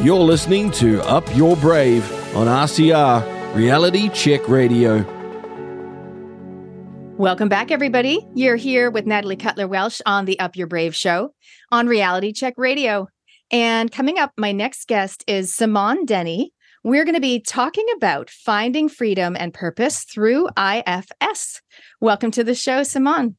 You're listening to Up Your Brave on RCR, Reality Check Radio. Welcome back, everybody. You're here with Natalie Cutler Welsh on the Up Your Brave show on Reality Check Radio. And coming up, my next guest is Simone Denny. We're going to be talking about finding freedom and purpose through IFS. Welcome to the show, Simone.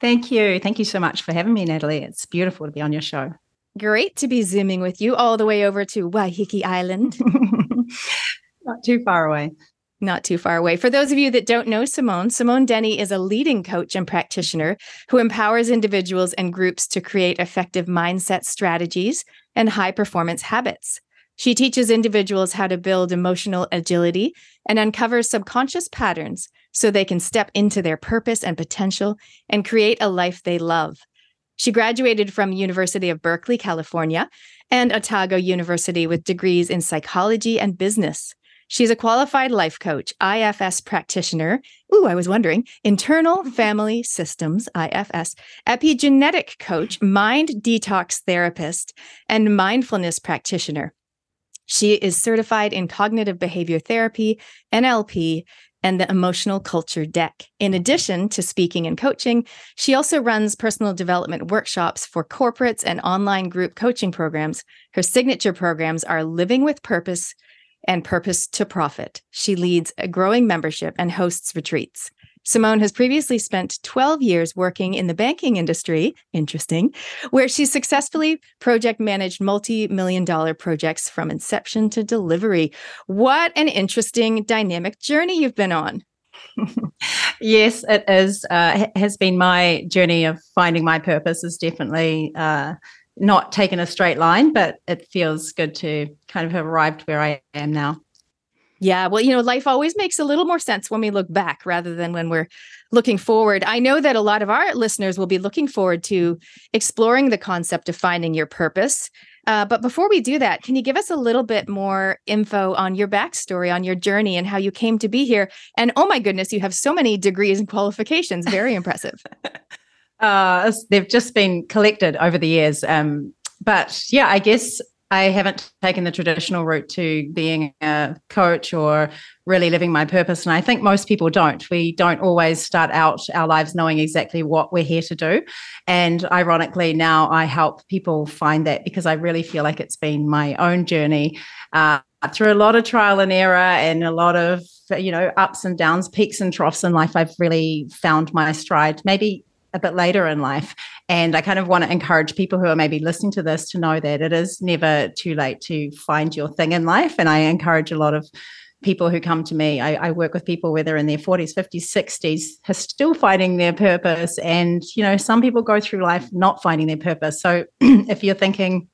Thank you. Thank you so much for having me, Natalie. It's beautiful to be on your show. Great to be Zooming with you all the way over to Waiheke Island. Not too far away. Not too far away. For those of you that don't know Simone, Simone Denny is a leading coach and practitioner who empowers individuals and groups to create effective mindset strategies and high performance habits. She teaches individuals how to build emotional agility and uncovers subconscious patterns so they can step into their purpose and potential and create a life they love. She graduated from University of Berkeley, California, and Otago University with degrees in psychology and business. She's a qualified life coach, IFS practitioner. Ooh, I was wondering, internal family systems, IFS, epigenetic coach, mind detox therapist, and mindfulness practitioner. She is certified in cognitive behavior therapy, NLP, and the Emotional Culture Deck. In addition to speaking and coaching, she also runs personal development workshops for corporates and online group coaching programs. Her signature programs are Living with Purpose and Purpose to Profit. She leads a growing membership and hosts retreats. Simone has previously spent 12 years working in the banking industry, interesting, where she successfully project managed multi million dollar projects from inception to delivery. What an interesting dynamic journey you've been on. yes, it is. Uh, has been my journey of finding my purpose is definitely uh, not taken a straight line, but it feels good to kind of have arrived where I am now. Yeah, well, you know, life always makes a little more sense when we look back rather than when we're looking forward. I know that a lot of our listeners will be looking forward to exploring the concept of finding your purpose. Uh, but before we do that, can you give us a little bit more info on your backstory, on your journey, and how you came to be here? And oh my goodness, you have so many degrees and qualifications. Very impressive. Uh, they've just been collected over the years. Um, but yeah, I guess I haven't taken the traditional route to being a coach or really living my purpose. And I think most people don't. We don't always start out our lives knowing exactly what we're here to do. And ironically, now I help people find that because I really feel like it's been my own journey uh, through a lot of trial and error and a lot of you know ups and downs peaks and troughs in life i've really found my stride maybe a bit later in life. And I kind of want to encourage people who are maybe listening to this to know that it is never too late to find your thing in life. And I encourage a lot of people who come to me. I, I work with people whether in their 40s, 50s, 60s, are still finding their purpose. And, you know, some people go through life not finding their purpose. So if you're thinking,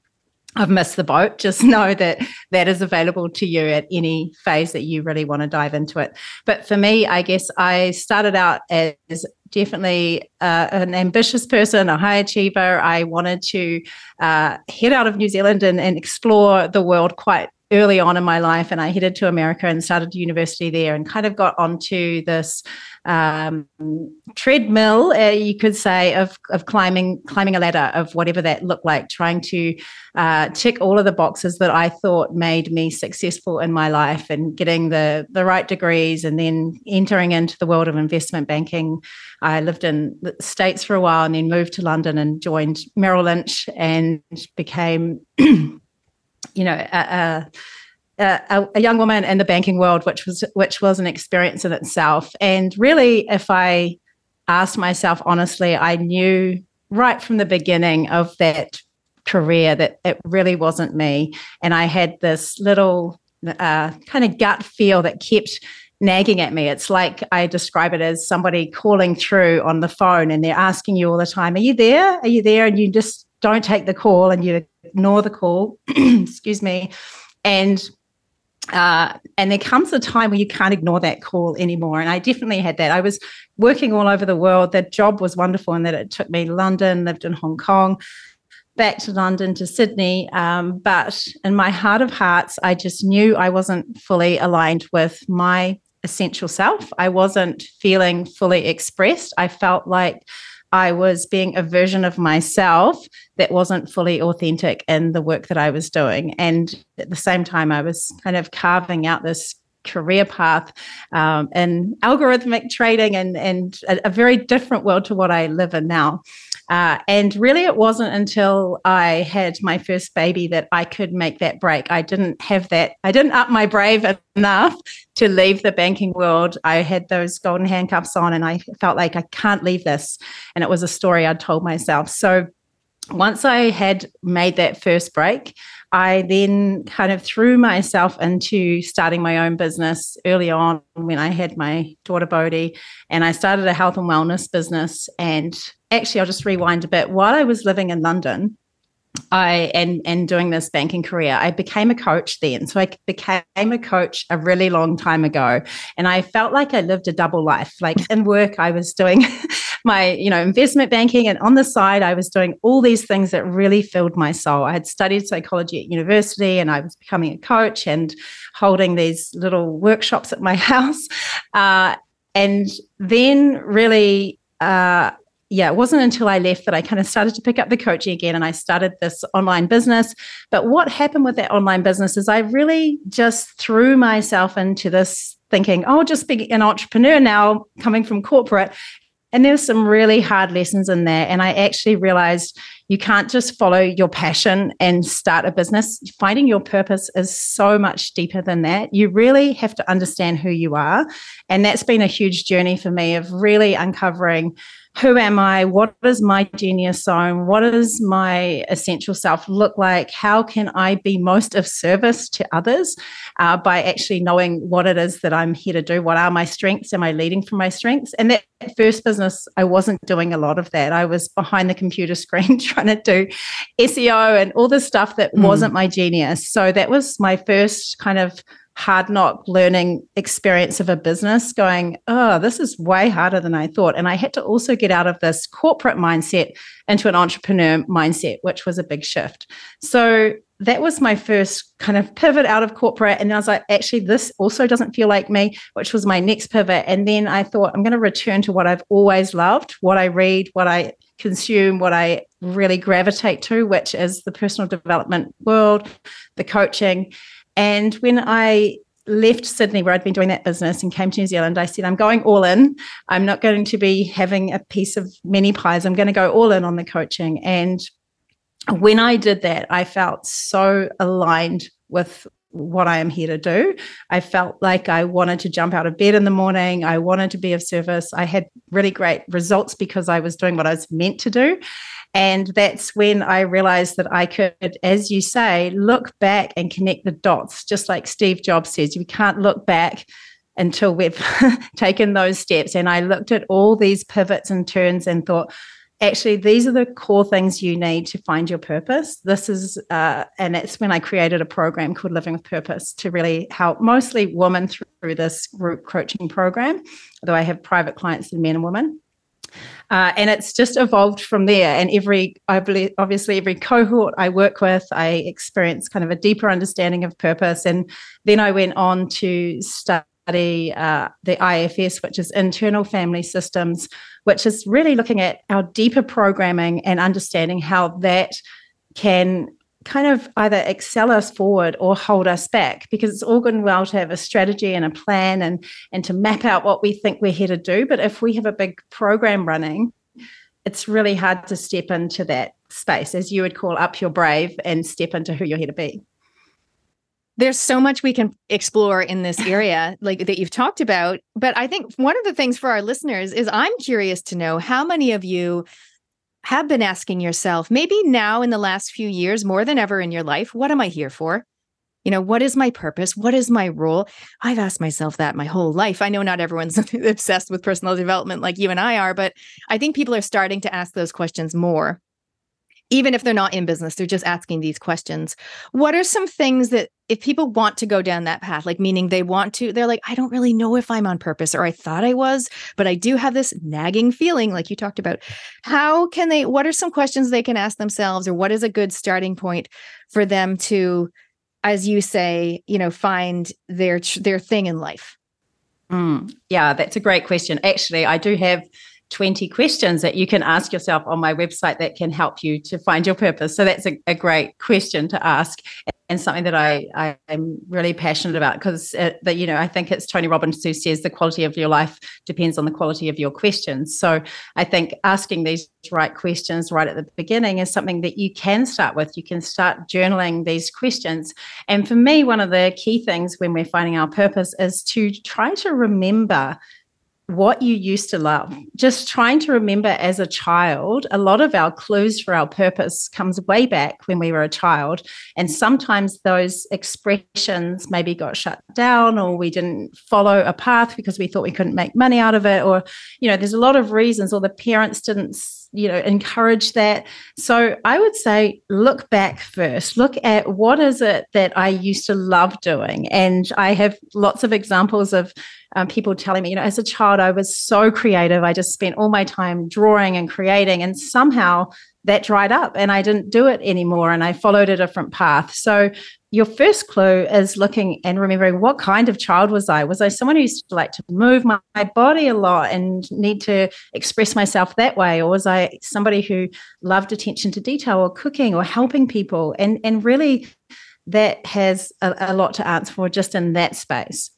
I've missed the boat. Just know that that is available to you at any phase that you really want to dive into it. But for me, I guess I started out as definitely uh, an ambitious person, a high achiever. I wanted to uh, head out of New Zealand and, and explore the world quite early on in my life and I headed to America and started university there and kind of got onto this um, treadmill, uh, you could say, of, of climbing climbing a ladder of whatever that looked like, trying to uh, tick all of the boxes that I thought made me successful in my life and getting the, the right degrees and then entering into the world of investment banking. I lived in the States for a while and then moved to London and joined Merrill Lynch and became you know, a, a, a, young woman in the banking world, which was which was an experience in itself. And really, if I asked myself honestly, I knew right from the beginning of that career that it really wasn't me, and I had this little uh, kind of gut feel that kept nagging at me. It's like I describe it as somebody calling through on the phone and they're asking you all the time, Are you there? Are you there? And you just don't take the call and you ignore the call, excuse me, and uh, and there comes a time where you can't ignore that call anymore. And I definitely had that. I was working all over the world. That job was wonderful, and that it took me to London, lived in Hong Kong, back to London to Sydney. Um, but in my heart of hearts, I just knew I wasn't fully aligned with my essential self. I wasn't feeling fully expressed. I felt like I was being a version of myself that wasn't fully authentic in the work that I was doing. And at the same time, I was kind of carving out this career path um, in algorithmic trading and, and a, a, very different world to what I live in now. Uh, and really, it wasn't until I had my first baby that I could make that break. I didn't have that, I didn't up my brave enough to leave the banking world. I had those golden handcuffs on and I felt like I can't leave this. And it was a story I'd told myself. So once I had made that first break, I then kind of threw myself into starting my own business early on when I had my daughter Bodhi, and I started a health and wellness business. And actually, I'll just rewind a bit. While I was living in London, I and and doing this banking career, I became a coach then. So I became a coach a really long time ago, and I felt like I lived a double life. Like in work, I was doing my you know investment banking, and on the side, I was doing all these things that really filled my soul. I had studied psychology at university, and I was becoming a coach and holding these little workshops at my house, uh, and then really. Uh, yeah, it wasn't until I left that I kind of started to pick up the coaching again and I started this online business. But what happened with that online business is I really just threw myself into this thinking, oh, just be an entrepreneur now coming from corporate. And there's some really hard lessons in there. And I actually realized you can't just follow your passion and start a business. Finding your purpose is so much deeper than that. You really have to understand who you are. And that's been a huge journey for me of really uncovering who am I? What is my genius zone? What does my essential self look like? How can I be most of service to others uh, by actually knowing what it is that I'm here to do? What are my strengths? Am I leading from my strengths? And that first business, I wasn't doing a lot of that. I was behind the computer screen trying to do SEO and all the stuff that mm. wasn't my genius. So that was my first kind of hard knock learning experience of a business going, oh, this is way harder than I thought. And I had to also get out of this corporate mindset into an entrepreneur mindset, which was a big shift. So that was my first kind of pivot out of corporate. And I was like, actually, this also doesn't feel like me, which was my next pivot. And then I thought, I'm going to return to what I've always loved, what I read, what I consume, what I really gravitate to, which is the personal development world, the coaching. And when I left Sydney, where I'd been doing that business, and came to New Zealand, I said, I'm going all in. I'm not going to be having a piece of many pies. I'm going to go all in on the coaching. And when I did that, I felt so aligned with what I am here to do. I felt like I wanted to jump out of bed in the morning. I wanted to be of service. I had really great results because I was doing what I was meant to do. And that's when I realized that I could, as you say, look back and connect the dots, just like Steve Jobs says. We can't look back until we've taken those steps. And I looked at all these pivots and turns and thought, actually, these are the core things you need to find your purpose. This is, uh, and it's when I created a program called Living with Purpose to really help mostly women through this group coaching program, although I have private clients and men and women. Uh, and it's just evolved from there. And every, I believe, obviously, every cohort I work with, I experience kind of a deeper understanding of purpose. And then I went on to study uh, the IFS, which is internal family systems, which is really looking at our deeper programming and understanding how that can kind of either excel us forward or hold us back because it's all good and well to have a strategy and a plan and and to map out what we think we're here to do. But if we have a big program running it's really hard to step into that space as you would call up your brave and step into who you're here to be. There's so much we can explore in this area like that you've talked about. But i think one of the things for our listeners is i'm curious to know how many of you have been asking yourself, maybe now in the last few years, more than ever in your life, what am I here for? You know, what is my purpose? What is my role? I've asked myself that my whole life. I know not everyone's obsessed with personal development like you and I are, but I think people are starting to ask those questions more even if they're not in business, they're just asking these questions. What are some things that if people want to go down that path, like meaning they want to, they're like, I don't really know if I'm on purpose or I thought I was, but I do have this nagging feeling, like you talked about. How can they, what are some questions they can ask themselves, or what is a good starting point for them to, as you say, you know, find their their thing in life? Mm, yeah, that's a great question. Actually, I do have 20 questions that you can ask yourself on my website that can help you to find your purpose. So that's a, a great question to ask and something that I, I am really passionate about because uh, that you know I think it's Tony Robbins who says the quality of your life depends on the quality of your questions. So I think asking these right questions right at the beginning is something that you can start with. You can start journaling these questions. And for me, one of the key things when we're finding our purpose is to try to remember what you used to love. Just trying to remember as a child, a lot of our clues for our purpose comes way back when we were a child. And sometimes those expressions maybe got shut down or we didn't follow a path because we thought we couldn't make money out of it. Or, you know, there's a lot of reasons, or the parents didn't you know encourage that. So i would say look back first. Look at what is it that i used to love doing? And i have lots of examples of um, people telling me you know as a child i was so creative. I just spent all my time drawing and creating and somehow that dried up and I didn't do it anymore and I followed a different path. So your first clue is looking and remembering what kind of child was I? Was I someone who used to like to move my, my, body a lot and need to express myself that way? Or was I somebody who loved attention to detail or cooking or helping people? And, and really, that has a, a lot to answer for just in that space.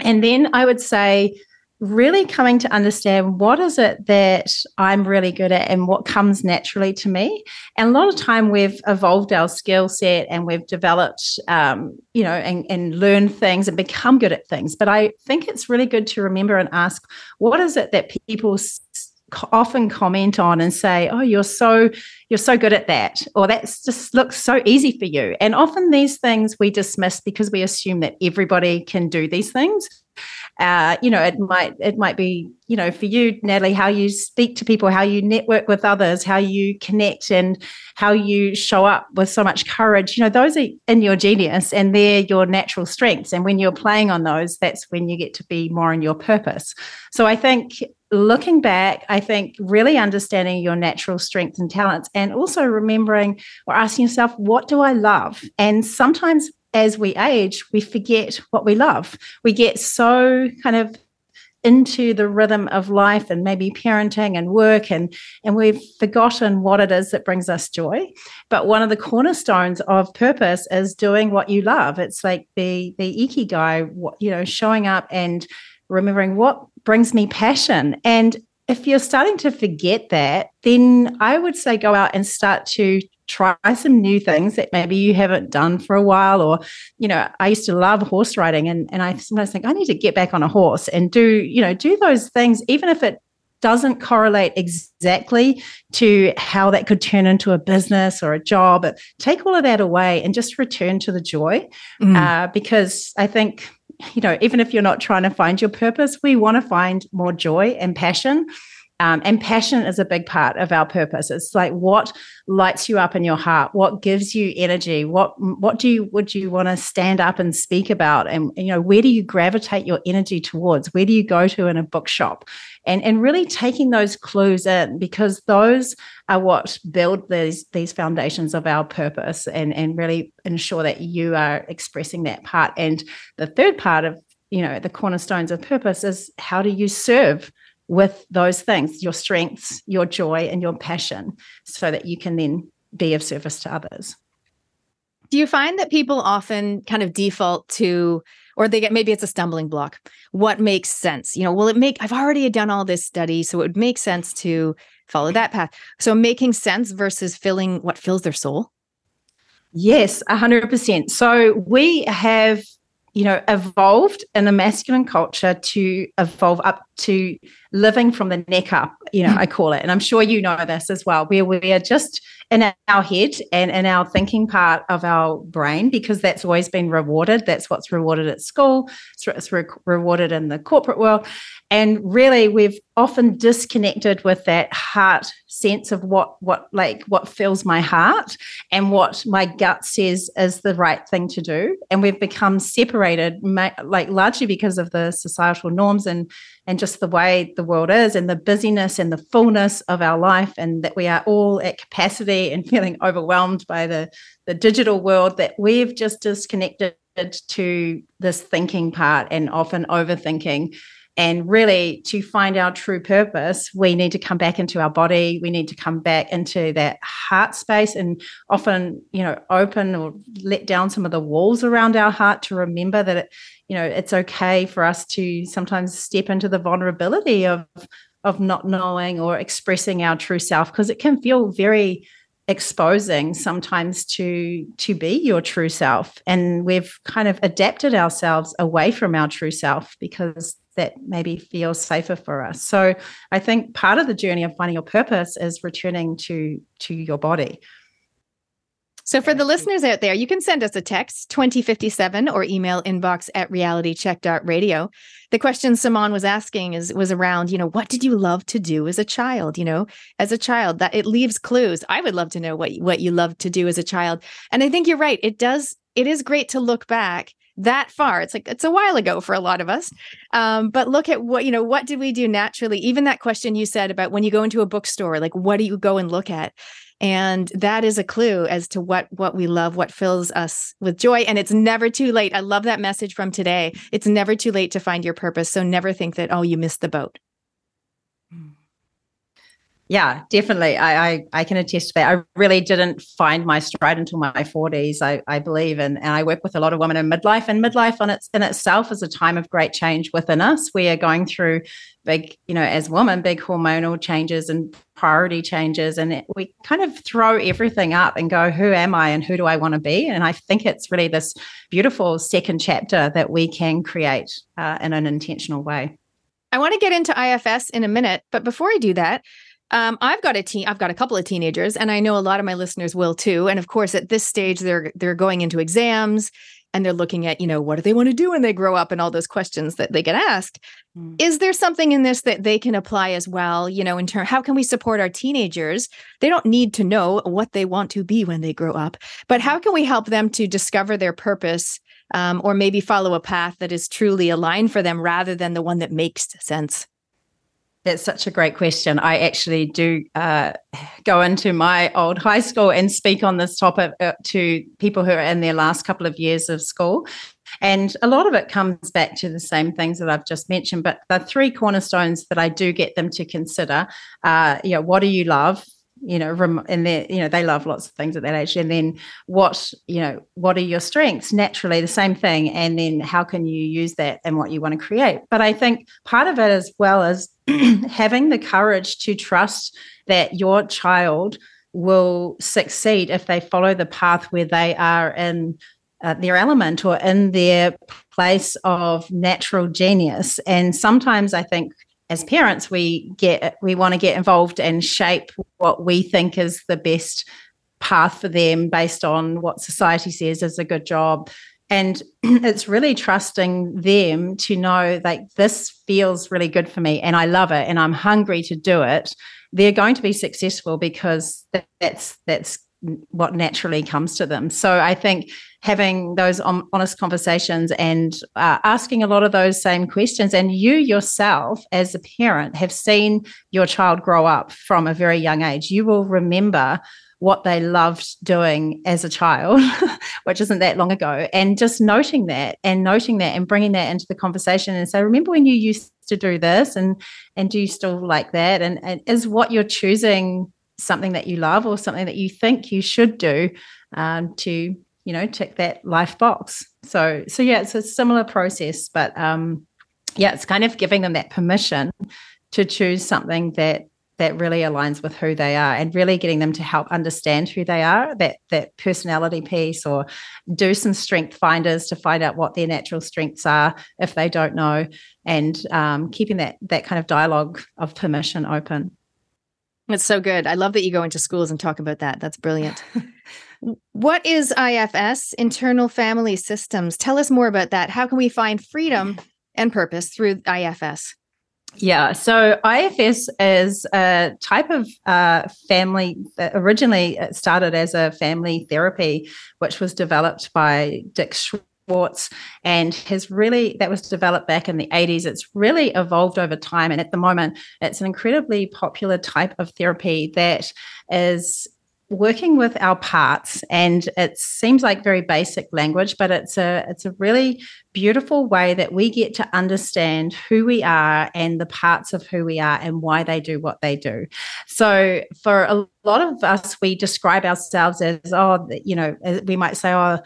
And then I would say, really coming to understand what is it that I'm really good at and what comes naturally to me. And a lot of time we've evolved our skill set and we've developed, um, you know, and, and learned things and become good at things. But I think it's really good to remember and ask, what is it that people often comment on and say oh you're so you're so good at that or that's just looks so easy for you and often these things we dismiss because we assume that everybody can do these things uh, you know, it might it might be, you know, for you, Natalie, how you speak to people, how you network with others, how you connect, and how you show up with so much courage. You know, those are in your genius, and they're your natural strengths. And when you're playing on those, that's when you get to be more in your purpose. So I think looking back, I think really understanding your natural strengths and talents, and also remembering or asking yourself, what do I love? And sometimes as we age, we forget what we love. We get so kind of into the rhythm of life and maybe parenting and work and and we've forgotten what it is that brings us joy. But one of the cornerstones of purpose is doing what you love. It's like the the ikigai what you know showing up and remembering what brings me passion. And if you're starting to forget that then i would say go out and start to try some new things that maybe you haven't done for a while or you know i used to love horse riding and, and i sometimes think i need to get back on a horse and do you know do those things even if it doesn't correlate exactly to how that could turn into a business or a job but take all of that away and just return to the joy mm. uh, because i think you know even if you're not trying to find your purpose we want to find more joy and passion um, and passion is a big part of our purpose. It's like what lights you up in your heart, what gives you energy, what what do you would you want to stand up and speak about, and you know where do you gravitate your energy towards? Where do you go to in a bookshop? And and really taking those clues in because those are what build these these foundations of our purpose and and really ensure that you are expressing that part. And the third part of you know the cornerstones of purpose is how do you serve with those things your strengths, your joy, and your passion so that you can then be of service to others. Do you find that people often kind of default to, or they get maybe it's a stumbling block? What makes sense? You know, will it make, I've already done all this study, so it would make sense to follow that path. So making sense versus filling what fills their soul? Yes, 100%. So we have you know, evolved in the masculine culture to evolve up to living from the neck up, you know, I call it. And I'm sure you know this as well, where we are just in our head and in our thinking part of our brain because that's always been rewarded. That's what's rewarded at school, it's re- rewarded in the corporate world. And really, we've often disconnected with that heart sense of what, what, like, what fills my heart and what my gut says is the right thing to do. And we've become separated, like, largely because of the societal norms and and just the way the world is and the busyness and the fullness of our life and that we are all at capacity and feeling overwhelmed by the the digital world that we've just disconnected to this thinking part and often overthinking And really, to find our true purpose, we need to come back into our body. We need to come back into that heart space and often, you know, open or let down some of the walls around our heart to remember that, it, you know, it's okay for us to sometimes step into the vulnerability of of not knowing or expressing our true self because it can feel very exposing sometimes to to be your true self and we've kind of adapted ourselves away from our true self because that maybe feels safer for us so i think part of the journey of finding your purpose is returning to to your body so, for the listeners out there, you can send us a text 2057 or email inbox at realitycheck.radio. The question Simone was asking is was around, you know, what did you love to do as a child? You know, as a child, that it leaves clues. I would love to know what what you loved to do as a child. And I think you're right. It does, it is great to look back that far. It's like it's a while ago for a lot of us. Um, but look at what, you know, what did we do naturally? Even that question you said about when you go into a bookstore, like what do you go and look at? and that is a clue as to what what we love what fills us with joy and it's never too late i love that message from today it's never too late to find your purpose so never think that oh you missed the boat yeah definitely. I, I, I can attest to that. I really didn't find my stride until my 40s i, I believe and, and i work with a lot of women in midlife and midlife on its in itself is a time of great change within us. We are going through big you know as women big hormonal changes and priority changes and we kind of throw everything up and go who am i and who do i want to be? And i think it's really this beautiful second chapter that we can create uh, in an intentional way. I want to get into IFS in a minute, but before I do that, um, I've got a teen. I've got a couple of teenagers, and I know a lot of my listeners will too. And of course, at this stage, they're they're going into exams, and they're looking at you know what do they want to do when they grow up, and all those questions that they get asked. Mm. Is there something in this that they can apply as well? You know, in terms, how can we support our teenagers? They don't need to know what they want to be when they grow up, but how can we help them to discover their purpose? Um, or maybe follow a path that is truly aligned for them rather than the one that makes sense. That's such a great question. I actually do uh, go into my old high school and speak on this topic uh, to people who are in their last couple of years of school. And a lot of it comes back to the same things that I've just mentioned. But the three cornerstones that I do get them to consider are, you know, what do you love? You know rem- and they you know they love lots of things at that age. And then what you know what are your strengths? Naturally the same thing. And then how can you use that and what you want to create? But i think part of it as well as having the courage to trust that your child will succeed if they follow the path where they are in uh, their element or in their place of natural genius. And sometimes i think as parents we get we want to get involved and shape what we think is the best path for them based on what society says is a good job. And it's really trusting them to know like this feels really good for me and i love it and i'm hungry to do it. They're going to be successful because that's that's what naturally comes to them. So i think having those honest conversations and uh, asking a lot of those same questions. And you yourself, as a parent, have seen your child grow up from a very young age. You will remember what they loved doing as a child, which isn't that long ago, and just noting that and noting that and bringing that into the conversation and say, remember when you used to do this and and do you still like that and, and is what you're choosing something that you love or something that you think you should do um, to you know tick that life box. So so yeah it's a similar process but um yeah it's kind of giving them that permission to choose something that that really aligns with who they are and really getting them to help understand who they are that that personality piece or do some strength finders to find out what their natural strengths are if they don't know and um, keeping that that kind of dialogue of permission open. It's so good. I love that you go into schools and talk about that. That's brilliant What is IFS, Internal Family Systems? Tell us more about that. How can we find freedom and purpose through IFS? Yeah, so IFS is a type of uh, family that originally started as a family therapy, which was developed by Dick Schwartz and has really that was developed back in the 80s it's really evolved over time and at the moment it's an incredibly popular type of therapy that is working with our parts and it seems like very basic language but it's a it's a really beautiful way that we get to understand who we are and the parts of who we are and why they do what they do. So for a lot of us we describe ourselves as oh you know we might say oh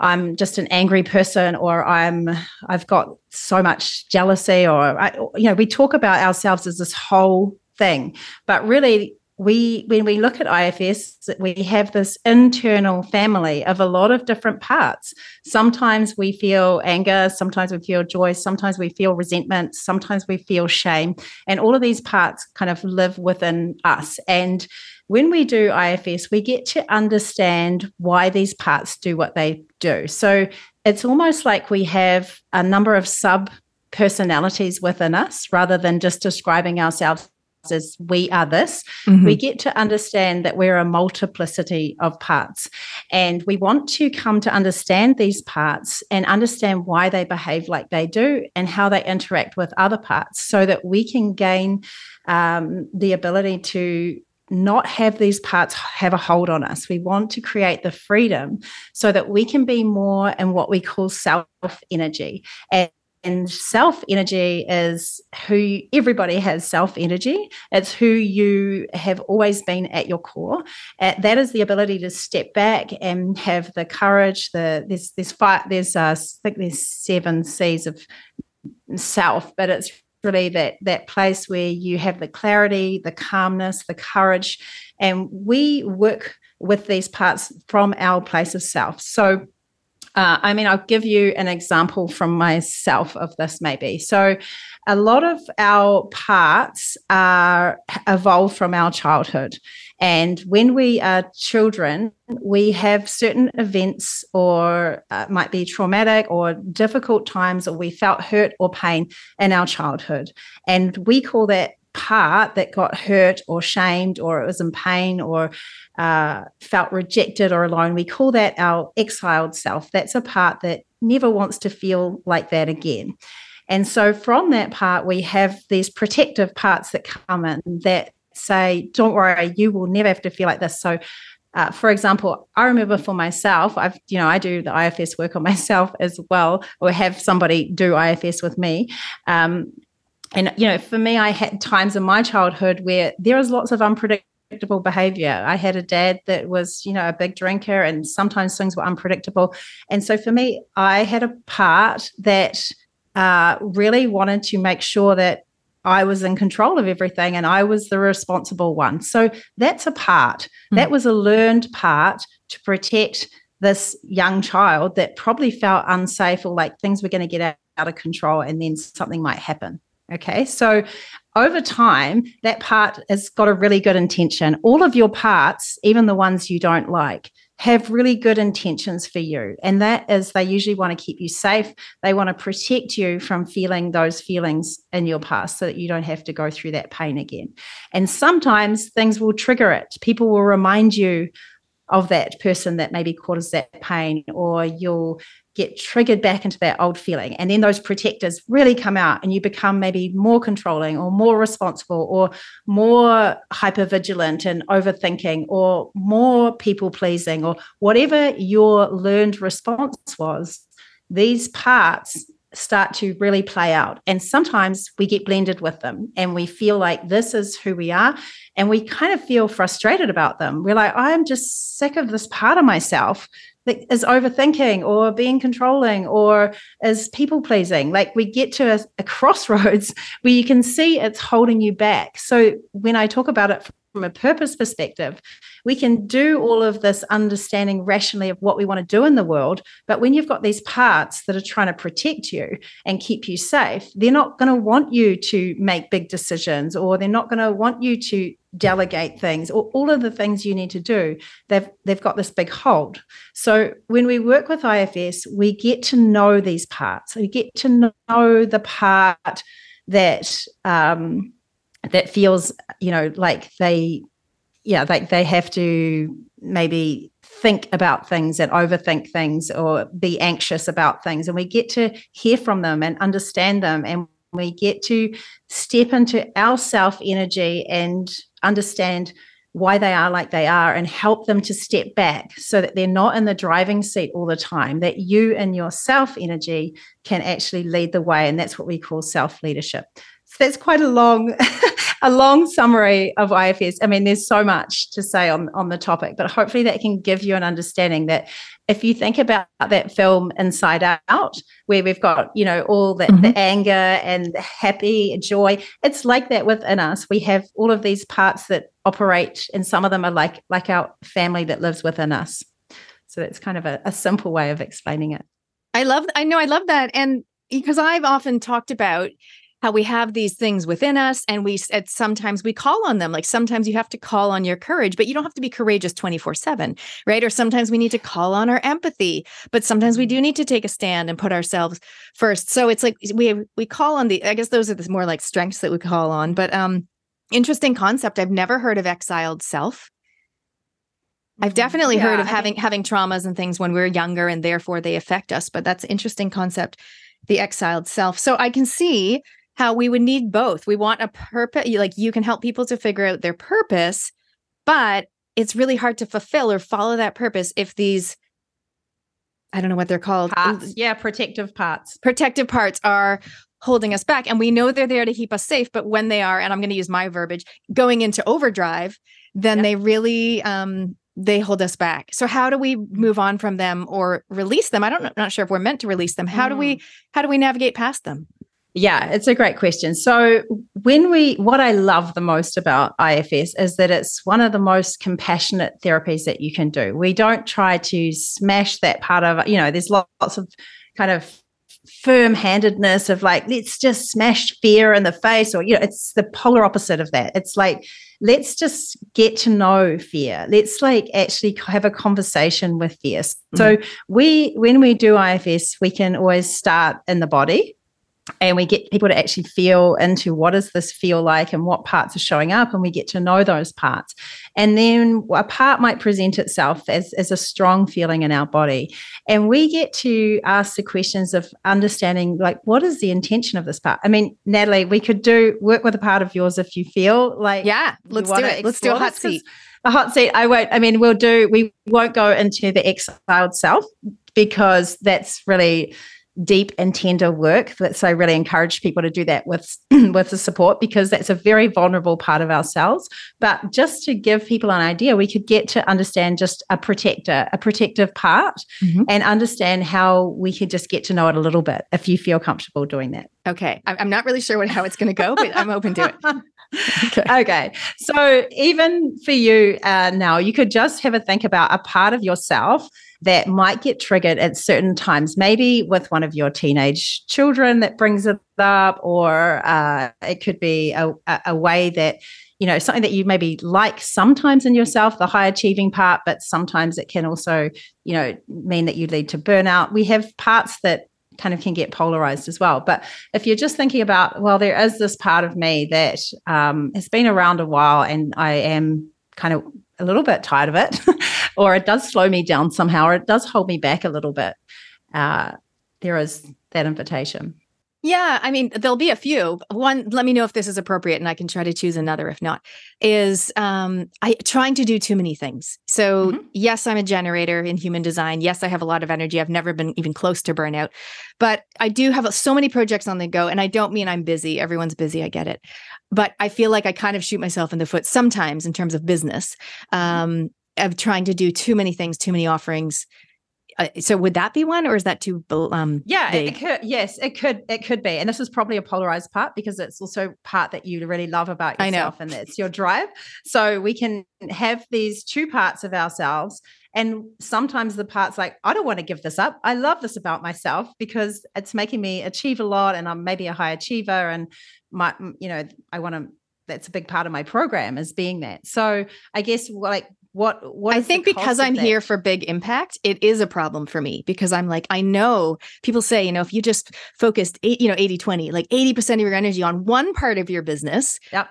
I'm just an angry person, or I'm I've got so much jealousy, or I, you know, we talk about ourselves as this whole thing, but really we when we look at IFS, we have this internal family of a lot of different parts. Sometimes we feel anger, sometimes we feel joy, sometimes we feel resentment, sometimes we feel shame, and all of these parts kind of live within us. And when we do IFS, we get to understand why these parts do what they do. So it's almost like we have a number of sub personalities within us rather than just describing ourselves as we are this, mm-hmm. we get to understand that we're a multiplicity of parts. And we want to come to understand these parts and understand why they behave like they do and how they interact with other parts so that we can gain um, the ability to not have these parts have a hold on us. We want to create the freedom so that we can be more in what we call self energy. And and self energy is who everybody has self energy. It's who you have always been at your core. Uh, that is the ability to step back and have the courage. The there's there's five there's uh, I think there's seven C's of self, but it's really that that place where you have the clarity, the calmness, the courage, and we work with these parts from our place of self. So uh, I mean, I'll give you an example from myself of this, maybe. So, a lot of our parts are evolved from our childhood. And when we are children, we have certain events, or uh, might be traumatic or difficult times, or we felt hurt or pain in our childhood. And we call that part that got hurt or shamed or it was in pain or uh, felt rejected or alone, we call that our exiled self. That's a part that never wants to feel like that again. And so from that part, we have these protective parts that come in that say, don't worry, you will never have to feel like this. So uh, for example, I remember for myself, I've, you know, I do the IFS work on myself as well, or have somebody do IFS with me. Um, and you know for me i had times in my childhood where there was lots of unpredictable behavior i had a dad that was you know a big drinker and sometimes things were unpredictable and so for me i had a part that uh, really wanted to make sure that I was in control of everything and I was the responsible one. So that's a part. Mm. That was a learned part to protect this young child that probably felt unsafe or like things were going to get out of control and then something might happen. Okay. So over time, that part has got a really good intention. All of your parts, even the ones you don't like, have really good intentions for you. And that is they usually want to keep you safe. They want to protect you from feeling those feelings in your past so that you don't have to go through that pain again. And sometimes things will trigger it. People will remind you of that person that maybe causes that pain, or you'll get triggered back into that old feeling. And then those protectors really come out, and you become maybe more controlling, or more responsible, or more hyper vigilant and overthinking, or more people pleasing, or whatever your learned response was. These parts start to really play out. And sometimes we get blended with them and we feel like this is who we are. And we kind of feel frustrated about them. We're like, I'm just sick of this part of myself is overthinking or being controlling or is people pleasing. Like we get to a, a crossroads where you can see it's holding you back. So when I talk about it from a purpose perspective, we can do all of this understanding rationally of what we want to do in the world. But when you've got these parts that are trying to protect you and keep you safe, they're not going to want you to make big decisions or they're not going to want you to delegate things or all of the things you need to do they've they've got this big hold so when we work with ifs we get to know these parts we get to know the part that um, that feels you know like they yeah like they have to maybe think about things and overthink things or be anxious about things and we get to hear from them and understand them and we get to step into our self energy and understand why they are like they are and help them to step back so that they're not in the driving seat all the time, that you and your self energy can actually lead the way. And that's what we call self leadership. That's quite a long, a long summary of IFS. I mean, there's so much to say on, on the topic, but hopefully that can give you an understanding that if you think about that film Inside Out, where we've got, you know, all the, mm-hmm. the anger and happy joy, it's like that within us. We have all of these parts that operate, and some of them are like like our family that lives within us. So that's kind of a, a simple way of explaining it. I love I know I love that. And because I've often talked about how we have these things within us and we at sometimes we call on them. Like sometimes you have to call on your courage but you don't have to be courageous 24/7 right? Or sometimes we need to call on our empathy but sometimes we do need to take a stand and put ourselves first. So it's like we we call on the I guess those are the more like strengths that we call on but um interesting concept. I've never heard of exiled self. I've mm-hmm. definitely yeah, heard of having having traumas and things when we we're younger and therefore they affect us but that's interesting concept the exiled self. So I can see how we would need both. We want a purpose, like you can help people to figure out their purpose, but it's really hard to fulfill or follow that purpose if these I don't know what they're called. Parts. Yeah, protective parts. Protective parts are holding us back. And we know they're there to keep us safe. But when they are, and I'm going to use my verbiage, going into overdrive, then yep. they really um, they hold us back. So how do we move on from them or release them? I don't not sure if we're meant to release them. How mm. do we mm. how do we navigate past them? Yeah, it's a great question. So, when we, what I love the most about IFS is that it's one of the most compassionate therapies that you can do. We don't try to smash that part of, you know, there's lots of kind of firm handedness of like, let's just smash fear in the face, or, you know, it's the polar opposite of that. It's like, let's just get to know fear. Let's like actually have a conversation with fear. Mm-hmm. So, we, when we do IFS, we can always start in the body and we get people to actually feel into what does this feel like and what parts are showing up and we get to know those parts. And then a part might present itself as, as a strong feeling in our body. And we get to ask the questions of understanding like what is the intention of this part? I mean natalie we could do work with a part of yours if you feel like yeah let's do it. let's do a hot seat. a hot seat i won't i mean we'll do we won't go into the exiled self because that's really deep and tender work. So I really encourage people to do that with with the support because that's a very vulnerable part of ourselves. But just to give people an idea, we could get to understand just a protector, a protective part, mm-hmm. and understand how we could just get to know it a little bit if you feel comfortable doing that. Okay, I'm not really sure what, how it's going to go, but I'm open to it. Okay. okay. So even for you uh, now, you could just have a think about a part of yourself that might get triggered at certain times, maybe with one of your teenage children that brings it up, or uh, it could be a, a way that you know something that you maybe like sometimes in yourself the high achieving part but sometimes it can also you know mean that you lead to burnout. We have parts that kind of can get polarized as well. But if you're just thinking about well there is this part of me that um, has been around a while and i am kind of a little bit tired of it, or it does slow me down somehow, or it does hold me back a little bit, uh, there is that invitation. Yeah, I mean, there'll be a few. One, let me know if this is appropriate, and I can try to choose another. If not, is um, I trying to do too many things. So mm-hmm. yes, I'm a generator in human design. Yes, I have a lot of energy. I've never been even close to burnout, but I do have so many projects on the go. And I don't mean I'm busy. Everyone's busy. I get it, but I feel like I kind of shoot myself in the foot sometimes in terms of business, mm-hmm. um, of trying to do too many things, too many offerings uh, so would that be one or is that too um yeah it could yes it could it could be and this is probably a polarized part because it's also part that you really love about yourself and it's your drive. So we can have these two parts of ourselves and sometimes the parts like i don't want to give this up. I love this about myself because it's making me achieve a lot and i'm maybe a high achiever and my you know i want to that's a big part of my program is being that. So i guess like what what I think because I'm here for big impact, it is a problem for me because I'm like, I know people say, you know, if you just focused eight, you know, 80 20, like 80% of your energy on one part of your business. Yep.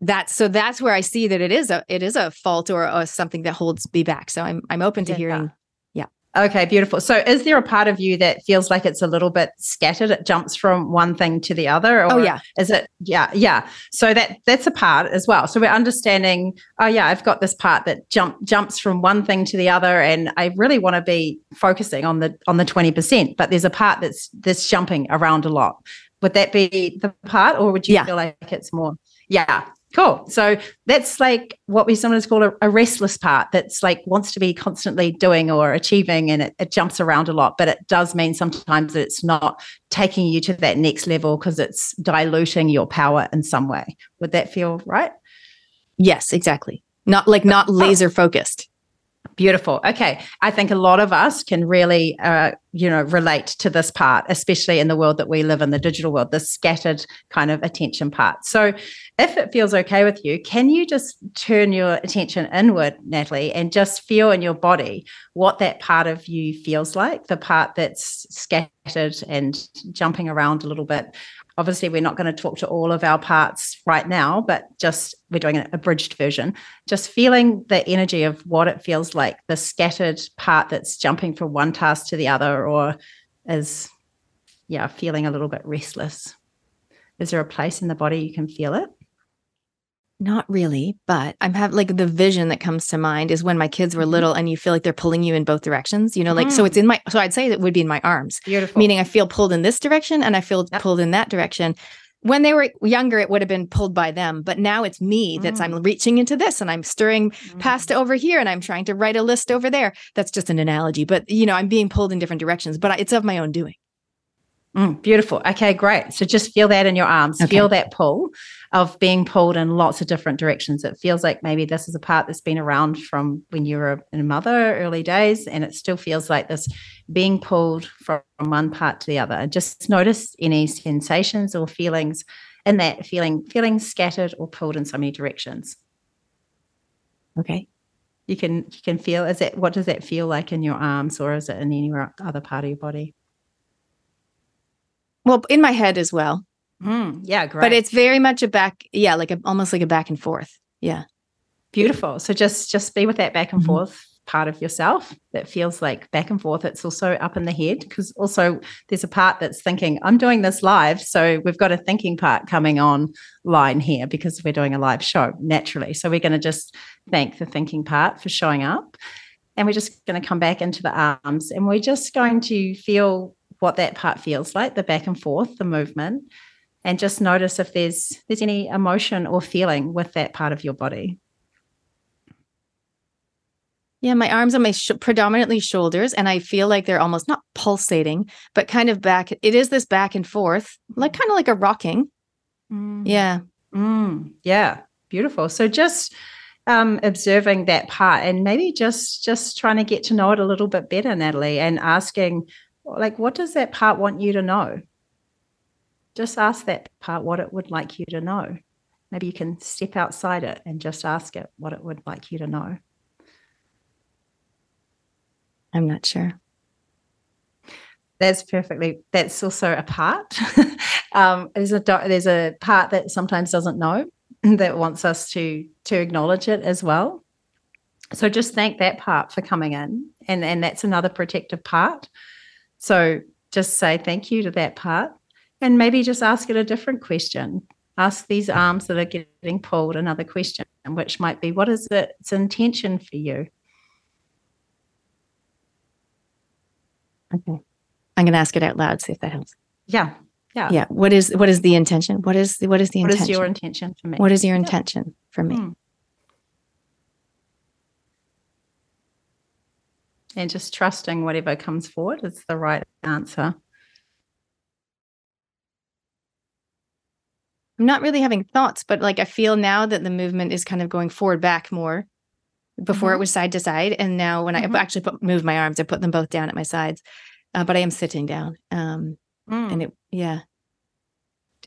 That's so that's where I see that it is a it is a fault or, or something that holds me back. So I'm I'm open to yeah. hearing. Okay, beautiful. So, is there a part of you that feels like it's a little bit scattered? It jumps from one thing to the other. oh yeah. Is it? Yeah, yeah. So that that's a part as well. So we're understanding. Oh yeah, I've got this part that jump jumps from one thing to the other, and I really want to be focusing on the on the twenty percent. But there's a part that's that's jumping around a lot. Would that be the part, or would you Yeah. feel like it's more? Yeah. Cool. So that's like what we sometimes call a, a restless part that's like wants to be constantly doing or achieving and it, it jumps around a lot. But it does mean sometimes that it's not taking you to that next level because it's diluting your power in some way. Would that feel right? Yes, exactly. Not like not oh. laser focused. Beautiful. Okay. I think a lot of us can really, uh, you know, relate to this part, especially in the world that we live in, the digital world, the scattered kind of attention part. So, if it feels okay with you, can you just turn your attention inward, Natalie, and just feel in your body what that part of you feels like, the part that's scattered and jumping around a little bit? Obviously, we're not going to talk to all of our parts right now, but just we're doing an abridged version. Just feeling the energy of what it feels like, the scattered part that's jumping from one task to the other, or is, yeah, feeling a little bit restless. Is there a place in the body you can feel it? Not really, but I'm have like the vision that comes to mind is when my kids were Mhm. little and you feel like they're pulling you in both directions. You know, like so Mm. it's in my so I'd say it would be in my arms. Beautiful. Meaning I feel pulled in this direction and I feel Yep. pulled in that direction. When they were younger, it would have been pulled by them, but now it's me that's I'm reaching into this and I'm stirring Mm. pasta over here and I'm trying to write a list over there. That's just an analogy, but you know, I'm being pulled in different directions, but it's of my own doing. Mm, beautiful. Okay, great. So just feel that in your arms. Okay. Feel that pull of being pulled in lots of different directions. It feels like maybe this is a part that's been around from when you were a mother, early days, and it still feels like this being pulled from one part to the other. Just notice any sensations or feelings in that feeling, feeling scattered or pulled in so many directions. Okay. You can you can feel is it what does that feel like in your arms or is it in any other part of your body? Well, in my head as well, Mm, yeah, great. but it's very much a back, yeah, like a, almost like a back and forth. Yeah. Beautiful. So just just be with that back and Mhm. forth part of yourself that feels like back and forth. It's also up in the head because also there's a part that's thinking, I'm doing this live. So we've got a thinking part coming on line here because we're doing a live show naturally. So we're going to just thank the thinking part for showing up. And we're just going to come back into the arms and we're just going to feel what that part feels like, the back and forth, the movement. And just notice if there's there's any emotion or feeling with that part of your body. Yeah, my arms on my sh- predominantly shoulders, and I feel like they're almost not pulsating, but kind of back. It is this back and forth, like kind of like a rocking. Yeah. Mm, yeah, beautiful. So just um, observing that part, and maybe just just trying to get to know it a little bit better, Natalie, and asking, like, what does that part want you to know? Just ask that part what it would like you to know. Maybe you can step outside it and just ask it what it would like you to know. I'm not sure. That's perfectly. That's also a part. um, there's a there's a part that sometimes doesn't know that wants us to to acknowledge it as well. So just thank that part for coming in, and and that's another protective part. So just say thank you to that part, and maybe just ask it a different question. Ask these arms that are getting pulled another question, which might be, what is its intention for you? Okay. I'm going to ask it out loud, see if that helps. Yeah, yeah. Yeah. What is what is the intention? What is what is the What intention? is your intention for me? what is your Yeah. intention for me? Hmm. and just trusting whatever comes forward is the right answer. I'm not really having thoughts, but like I feel now that the movement is kind of going forward back more. Before it Mhm. was side to side, and now when Mhm. I actually put, move my arms, I put them both down at my sides. Uh, but I am sitting down, um, Mm, and it yeah,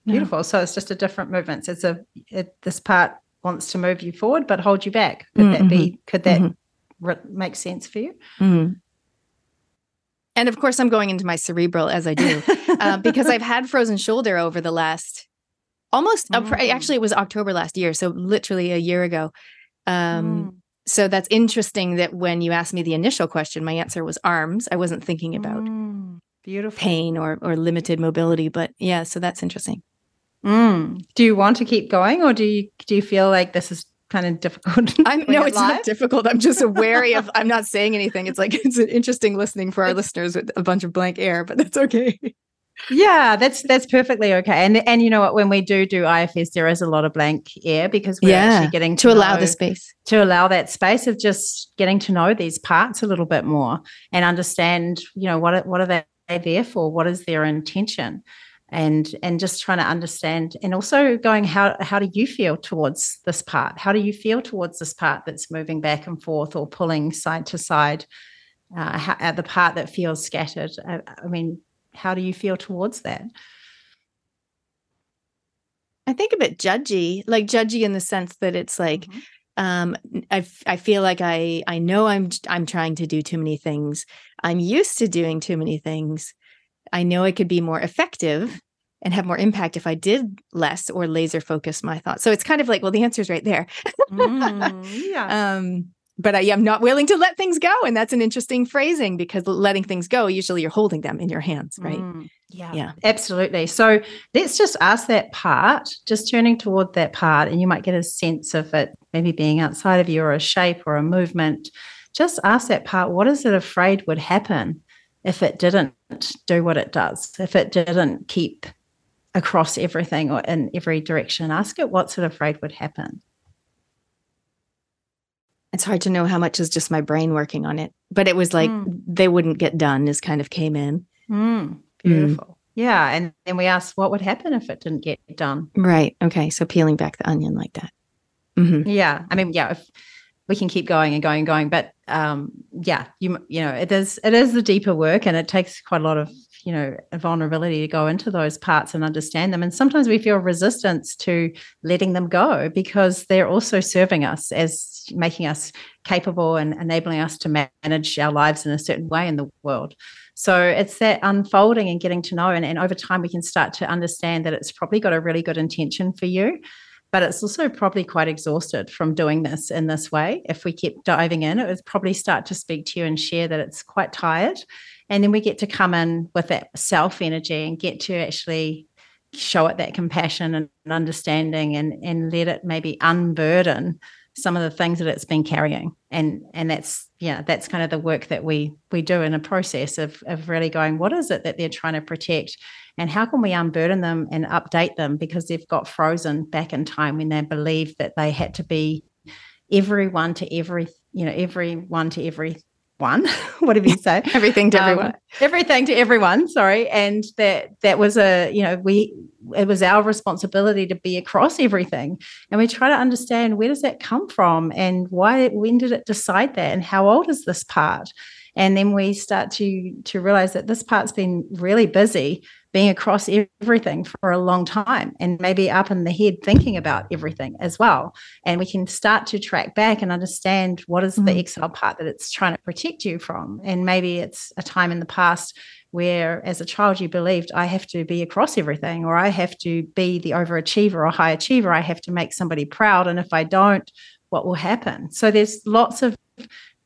No. beautiful. So it's just a different movement. So it's a it, this part wants to move you forward, but hold you back. Could that be? Could that Mhm. re- make sense for you? Mhm. And of course, I'm going into my cerebral as I do uh, because I've had frozen shoulder over the last almost uh, pr- Mm. actually it was October last year, so literally a year ago. Um, Mm, so that's interesting that when you asked me the initial question, my answer was arms. I wasn't thinking about Mm, beautiful. pain or or limited mobility, but yeah, so that's interesting. Mm. Do you want to keep going, or do you do you feel like this is kind of difficult? I'm no, it's live? not difficult. I'm just wary of. I'm not saying anything. It's like it's an interesting listening for our listeners with a bunch of blank air, but that's okay. Yeah, that's that's perfectly okay. And and you know what? When we do do IFS, there is a lot of blank air because we're Yeah, actually getting To allow know- the space. to allow that space of just getting to know these parts a little bit more and understand, you know, what are- what are they there for? What is their intention? And and just trying to understand, and also going how how do you feel towards this part? How do you feel towards this part that's moving back and forth or pulling side to side? Uh, how, the part that feels scattered. Uh, I mean, how do you feel towards that? I think a bit judgy, like judgy in the sense that it's like um I, I feel like i i know i'm i'm trying to do too many things. I'm used to doing too many things. I know i could be more effective and have more impact if i did less or laser focus my thoughts. So it's kind of like well the answer's right there. Mm, yeah. um but I am not willing to let things go and that's an interesting phrasing because letting things go usually you're holding them in your hands right Mm, yeah. Yeah. Absolutely. So let's just ask that part, just turning toward that part, and you might get a sense of it maybe being outside of you or a shape or a movement. Just ask that part, what is it afraid would happen if it didn't do what it does, if it didn't keep across everything or in every direction? Ask it what's it afraid would happen. It's hard to know how much is just my brain working on it but it was like Mm. they wouldn't get done is kind of came in Mm, beautiful. Yeah. And then we asked what would happen if it didn't get done. Right. Okay. So peeling back the onion like that. hmm Yeah, I mean, yeah, if we can keep going and going and going, but um, yeah, you you know, it is it is the deeper work, and it takes quite a lot of you know vulnerability to go into those parts and understand them. And sometimes we feel resistance to letting them go because they're also serving us as making us capable and enabling us to manage our lives in a certain way in the world. So it's that unfolding and getting to know, and, and over time we can start to understand that it's probably got a really good intention for you but it's also probably quite exhausted from doing this in this way. If we keep diving in, it would probably start to speak to you and share that it's quite tired. And then we get to come in with that self energy and get to actually show it that compassion and understanding and, and let it maybe unburden some of the things that it's been carrying. And and that's yeah, that's kind of the work that we we do in a process of of really going, what is it that they're trying to protect? and how can we unburden them and update them because they've got frozen back in time when they believed that they had to be everyone to every you know everyone to every one whatever you say. Everything to Um, everyone. everything to everyone sorry. And that that was a you know we it was our responsibility to be across everything. And we try to understand where does that come from and why when did it decide that and how old is this part? And then we start to to realize that this part's been really busy being across everything for a long time and maybe up in the head thinking about everything as well. And we can start to track back and understand what is the Mhm. exile part that it's trying to protect you from. And maybe it's a time in the past where as a child you believed i have to be across everything or i have to be the overachiever or high achiever. I have to make somebody proud. And if i don't what will happen? So there's lots of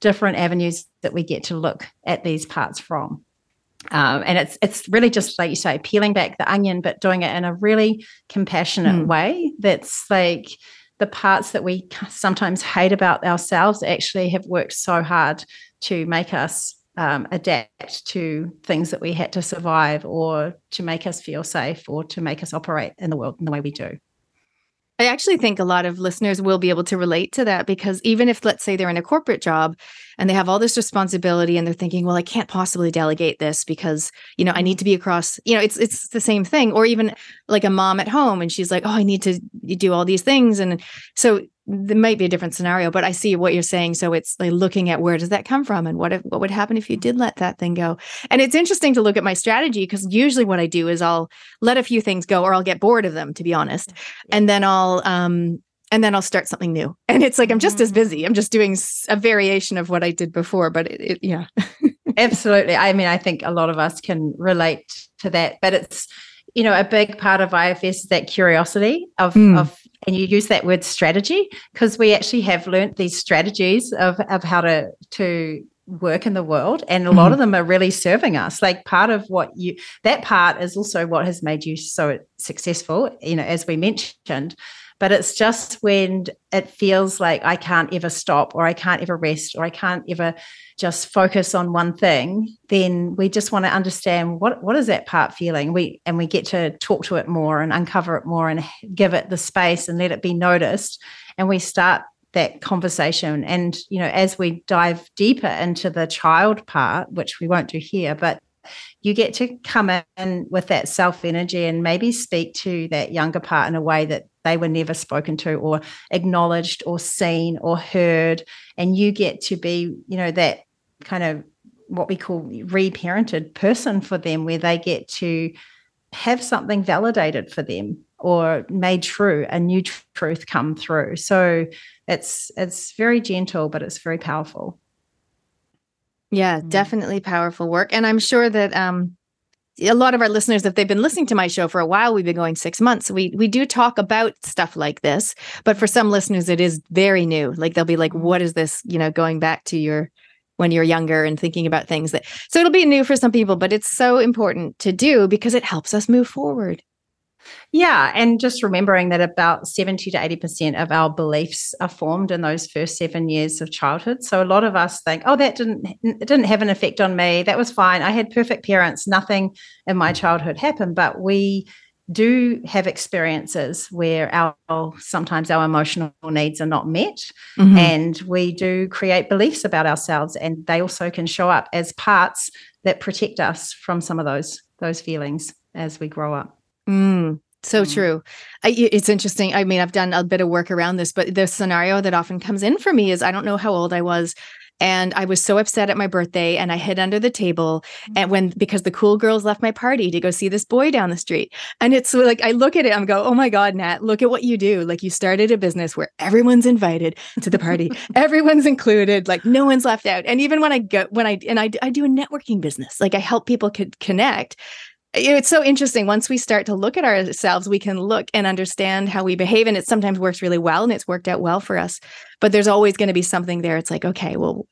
different avenues that we get to look at these parts from um, and it's it's really just like you say peeling back the onion but doing it in a really compassionate Mm. way that's like the parts that we sometimes hate about ourselves actually have worked so hard to make us um, adapt to things that we had to survive or to make us feel safe or to make us operate in the world in the way we do I actually think a lot of listeners will be able to relate to that because even if, let's say, they're in a corporate job and they have all this responsibility and they're thinking, well, I can't possibly delegate this because, you know, I need mm-hmm. to be across, you know, it's it's the same thing. Or even like a mom at home and she's like, oh, I need to do all these things. And so there might be a different scenario, but I see what you're saying. So it's like looking at where does that come from and what if, what would happen if you did let that thing go? And it's interesting to look at my strategy because usually what I do is I'll let a few things go or I'll get bored of them, to be honest and then I'll um and then I'll start something new. And it's like I'm just as busy. I'm just doing a variation of what I did before, but it, it yeah. Absolutely. I mean, I think a lot of us can relate to that, but it's, you know, a big part of IFS is that curiosity of, Mm. of and you use that word strategy because we actually have learnt these strategies of, of how to to work in the world and a lot mm-hmm. of them are really serving us like part of what you that part is also what has made you so successful you know as we mentioned but it's just when it feels like I can't ever stop or I can't ever rest or I can't ever just focus on one thing, then we just want to understand what what is that part feeling. We and we get to talk to it more and uncover it more and give it the space and let it be noticed. And we start that conversation. And you know, as we dive deeper into the child part, which we won't do here, but you get to come in with that self energy and maybe speak to that younger part in a way that they were never spoken to or acknowledged or seen or heard. And you get to be you know that kind of what we call reparented person for them where they get to have something validated for them or made true a new tr- truth come through. So it's it's very gentle but it's very powerful. Yeah mm. definitely powerful work. And i'm sure that um a lot of our listeners, if they've been listening to my show for a while, we've been going six months. We we do talk about stuff like this, but for some listeners, it is very new. Like they'll be like, mm-hmm. "What is this?" You know, going back to your when you're younger and thinking about things that. So it'll be new for some people, but it's so important to do because it helps us move forward. Yeah. And just remembering that about 70 to 80% of our beliefs are formed in those first seven years of childhood. So a lot of us think, oh, that didn't it didn't have an effect on me. That was fine. I had perfect parents. Nothing in my childhood happened. But we do have experiences where our sometimes our emotional needs are not met mm-hmm. and we do create beliefs about ourselves and they also can show up as parts that protect us from some of those those feelings as we grow up Mm, so mm. true. I, it's interesting. I mean, I've done a bit of work around this, but the scenario that often comes in for me is I don't know how old I was. And I was so upset at my birthday and I hid under the table and when because the cool girls left my party to go see this boy down the street. And it's like I look at it, I'm go, oh my God, Nat, look at what you do. Like you started a business where everyone's invited to the party, everyone's included, like no one's left out. And even when I go when I and I, I do a networking business, like I help people connect it's so interesting. Once we start to look at ourselves, we can look and understand how we behave. And it sometimes works really well and it's worked out well for us. But there's always going to be something there. It's like, okay, well,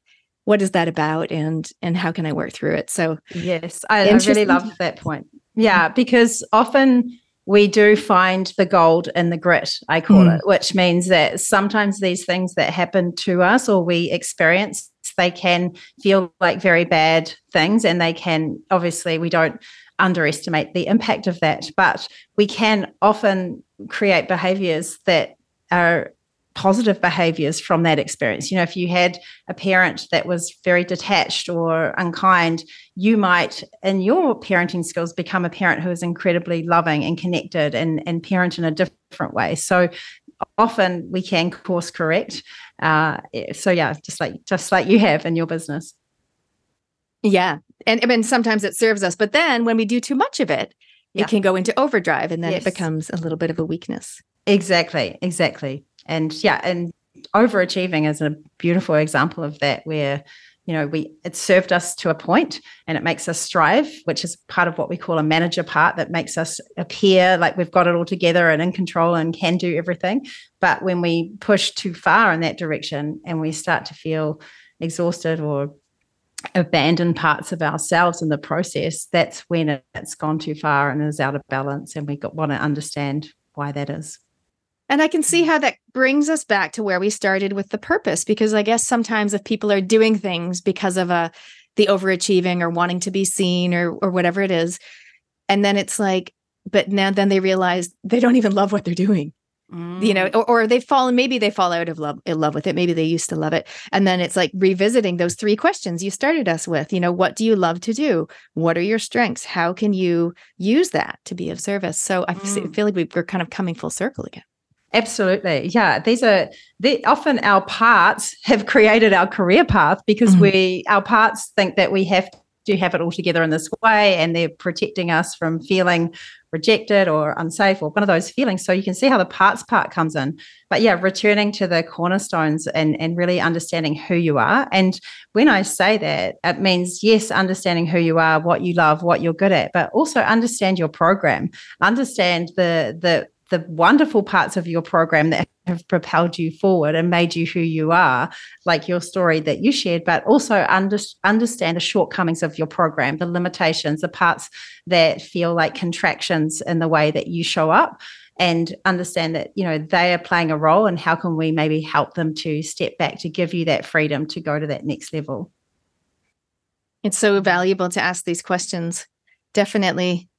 what is that about? And and how can I work through it? So yes, I, I really love that point. Yeah, because often we do find the gold in the grit, I call mm. it, which means that sometimes these things that happen to us or we experience, they can feel like very bad things. And they can, obviously, we don't underestimate the impact of that. But we can often create behaviors that are positive behaviors from that experience. You know, if you had a parent that was very detached or unkind, you might, in your parenting skills, become a parent who is incredibly loving and connected and, and parent in a different way. So often we can course correct. Uh, so yeah, just like just like you have in your business. Yeah. And, and sometimes it serves us. But then when we do too much of it, yeah. it can go into overdrive and then yes. it becomes a little bit of a weakness. Exactly. Exactly. And yeah, and overachieving is a beautiful example of that where you know we it served us to a point and it makes us strive which is part of what we call a manager part that makes us appear like we've got it all together and in control and can do everything but when we push too far in that direction and we start to feel exhausted or abandon parts of ourselves in the process, that's when it's gone too far and is out of balance. And we want to understand why that is. And I can see how that brings us back to where we started with the purpose, because I guess sometimes if people are doing things because of a uh, the overachieving or wanting to be seen or or whatever it is, and then it's like, but now then they realize they don't even love what they're doing mm. you know mm. or, or they've fallen maybe they fall out of love in love with it maybe they used to love it and then it's like revisiting those three questions you started us with you know what do you love to do what are your strengths how can you use that to be of service so i mm. feel like we're kind of coming full circle again Absolutely. Yeah. These are they, often our parts have created our career path because mm-hmm. we, our parts think that we have to have it all together in this way and they're protecting us from feeling rejected or unsafe or one of those feelings. So you can see how the parts part comes in. But yeah, returning to the cornerstones and, and really understanding who you are. And when I say that, it means, yes, understanding who you are, what you love, what you're good at, but also understand your program, understand the the the wonderful parts of your program that have propelled you forward and made you who you are, like your story that you shared, but also under, understand the shortcomings of your program, the limitations, the parts that feel like contractions in the way that you show up and understand that you know they are playing a role and how can we maybe help them to step back to give you that freedom to go to that next level? It's so valuable to ask these questions. Definitely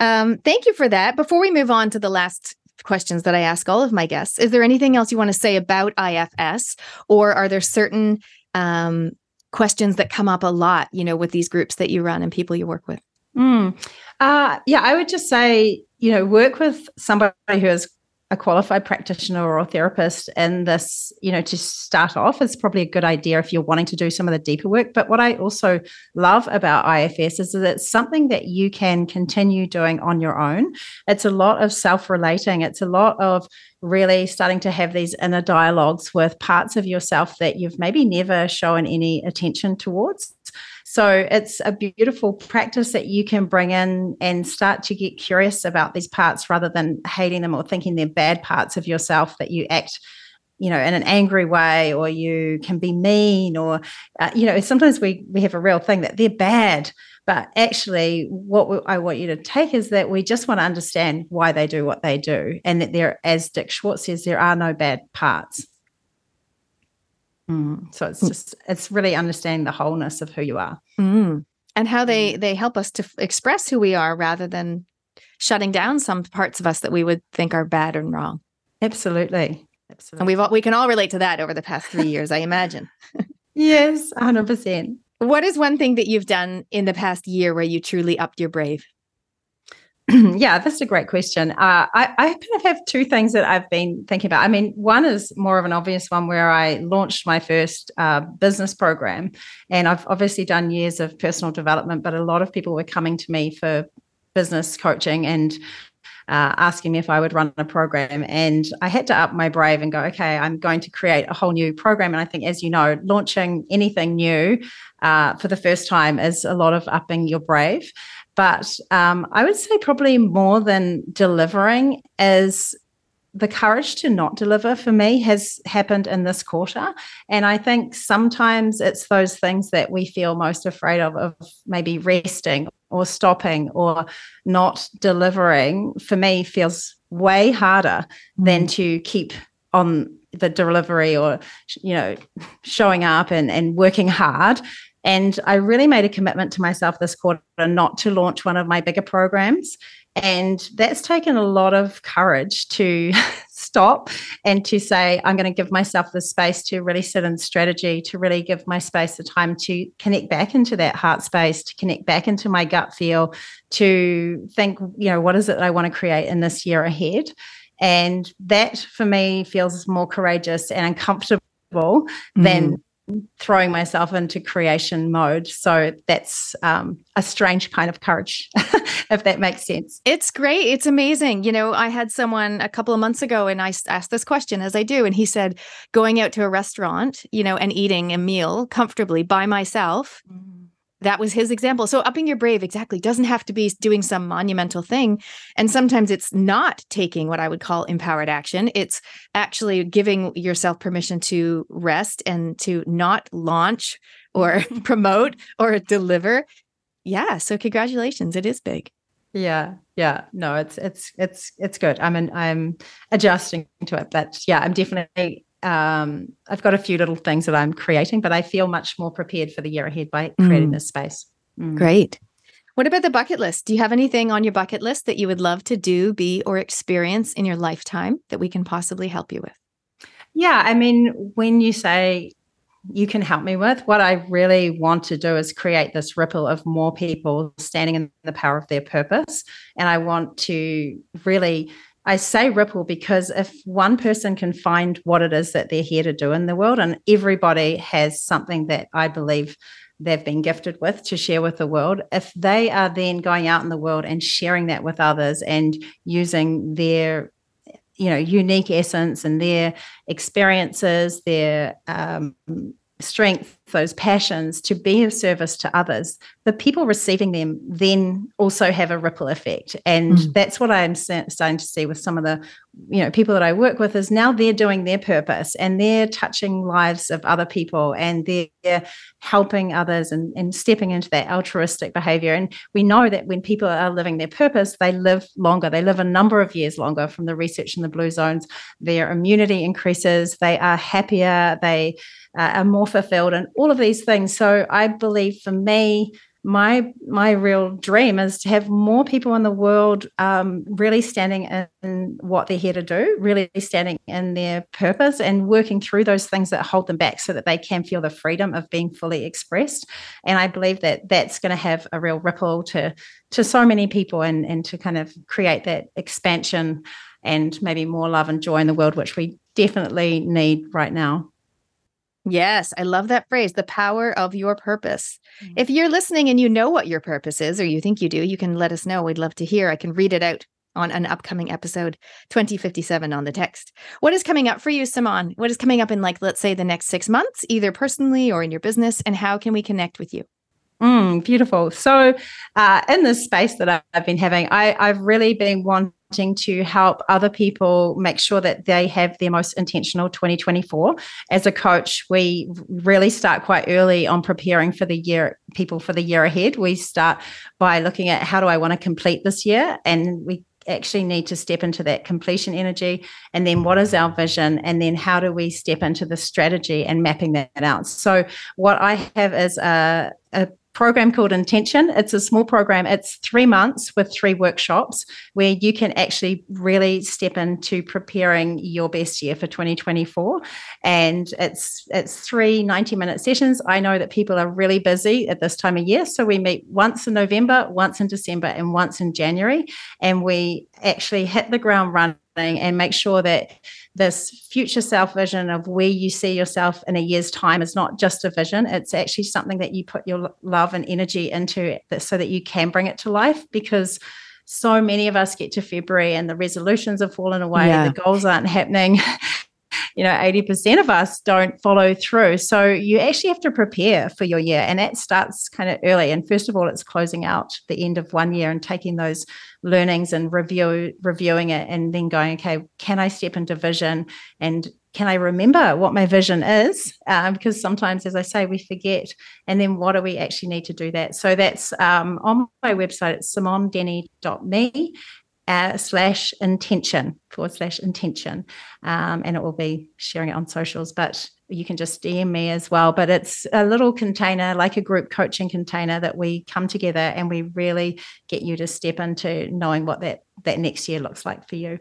um, thank you for that. Before we move on to the last questions that I ask all of my guests, is there anything else you want to say about IFS, or are there certain um, questions that come up a lot, you know, with these groups that you run and people you work with? Mm. Uh, yeah, I would just say, you know, work with somebody who has a qualified practitioner or a therapist in this, you know, to start off is probably a good idea if you're wanting to do some of the deeper work. But what I also love about IFS is that it's something that you can continue doing on your own. It's a lot of self relating, it's a lot of really starting to have these inner dialogues with parts of yourself that you've maybe never shown any attention towards. So it's a beautiful practice that you can bring in and start to get curious about these parts rather than hating them or thinking they're bad parts of yourself that you act you know in an angry way or you can be mean or uh, you know sometimes we we have a real thing that they're bad but actually what we, i want you to take is that we just want to understand why they do what they do and that there as dick schwartz says there are no bad parts Mm. So it's just it's really understanding the wholeness of who you are mm. and how they mm. they help us to f- express who we are rather than shutting down some parts of us that we would think are bad and wrong. Absolutely, absolutely. And we've all, we can all relate to that over the past three years, I imagine. yes, hundred percent. What is one thing that you've done in the past year where you truly upped your brave? yeah, that's a great question. Uh, I, I kind of have two things that I've been thinking about. I mean, one is more of an obvious one where I launched my first uh, business program. And I've obviously done years of personal development, but a lot of people were coming to me for business coaching and uh, asking me if I would run a program. And I had to up my brave and go, okay, I'm going to create a whole new program. And I think, as you know, launching anything new uh, for the first time is a lot of upping your brave. But um, I would say probably more than delivering is the courage to not deliver for me has happened in this quarter. And I think sometimes it's those things that we feel most afraid of, of maybe resting or stopping or not delivering, for me feels way harder mm. than to keep on the delivery or you know showing up and, and working hard and I really made a commitment to myself this quarter not to launch one of my bigger programs. And that's taken a lot of courage to stop and to say, I'm going to give myself the space to really sit in strategy, to really give my space the time to connect back into that heart space, to connect back into my gut feel, to think, you know, what is it I want to create in this year ahead? And that for me feels more courageous and uncomfortable mm-hmm. than throwing myself into creation mode. So that's um, a strange kind of courage, if that makes sense. It's great. It's amazing. You know, I had someone a couple of months ago and I asked this question as I do. And he said, going out to a restaurant, you know, and eating a meal comfortably by myself. Mm that was his example. So upping your brave exactly doesn't have to be doing some monumental thing. And sometimes it's not taking what I would call empowered action. It's actually giving yourself permission to rest and to not launch or promote or deliver. Yeah, so congratulations. It is big. Yeah. Yeah. No, it's it's it's it's good. I'm an, I'm adjusting to it, but yeah, I'm definitely um, I've got a few little things that I'm creating, but I feel much more prepared for the year ahead by creating mm. this space. Mm. Great. What about the bucket list? Do you have anything on your bucket list that you would love to do, be, or experience in your lifetime that we can possibly help you with? Yeah. I mean, when you say you can help me with, what I really want to do is create this ripple of more people standing in the power of their purpose. And I want to really I say ripple because if one person can find what it is that they're here to do in the world, and everybody has something that I believe they've been gifted with to share with the world, if they are then going out in the world and sharing that with others and using their you know unique essence and their experiences their um, strengths those passions to be of service to others, the people receiving them then also have a ripple effect. And mm. that's what I'm starting to see with some of the you know people that I work with is now they're doing their purpose and they're touching lives of other people and they're helping others and, and stepping into that altruistic behavior. And we know that when people are living their purpose, they live longer. They live a number of years longer from the research in the blue zones. Their immunity increases, they are happier, they uh, are more fulfilled, and all of these things. So I believe for me, my my real dream is to have more people in the world um, really standing in what they're here to do, really standing in their purpose, and working through those things that hold them back, so that they can feel the freedom of being fully expressed. And I believe that that's going to have a real ripple to to so many people, and and to kind of create that expansion and maybe more love and joy in the world, which we definitely need right now. Yes, I love that phrase, the power of your purpose. Mm-hmm. If you're listening and you know what your purpose is, or you think you do, you can let us know. We'd love to hear. I can read it out on an upcoming episode 2057 on the text. What is coming up for you, Simone? What is coming up in, like, let's say the next six months, either personally or in your business? And how can we connect with you? Mm, beautiful. So, uh, in this space that I've been having, I, I've really been wanting to help other people make sure that they have their most intentional 2024. As a coach, we really start quite early on preparing for the year, people for the year ahead. We start by looking at how do I want to complete this year? And we actually need to step into that completion energy and then what is our vision and then how do we step into the strategy and mapping that out so what i have is a, a program called Intention. It's a small program. It's three months with three workshops where you can actually really step into preparing your best year for 2024. And it's it's three 90-minute sessions. I know that people are really busy at this time of year. So we meet once in November, once in December, and once in January. And we actually hit the ground running and make sure that this future self vision of where you see yourself in a year's time is not just a vision it's actually something that you put your love and energy into so that you can bring it to life because so many of us get to february and the resolutions have fallen away yeah. the goals aren't happening you know 80% of us don't follow through so you actually have to prepare for your year and that starts kind of early and first of all it's closing out the end of one year and taking those learnings and review reviewing it and then going okay can i step into vision and can I remember what my vision is? Um, because sometimes, as I say, we forget. And then what do we actually need to do that? So that's um, on my website, it's simonedenny.me uh, slash intention forward slash intention. Um, and it will be sharing it on socials, but you can just DM me as well. But it's a little container, like a group coaching container that we come together and we really get you to step into knowing what that, that next year looks like for you.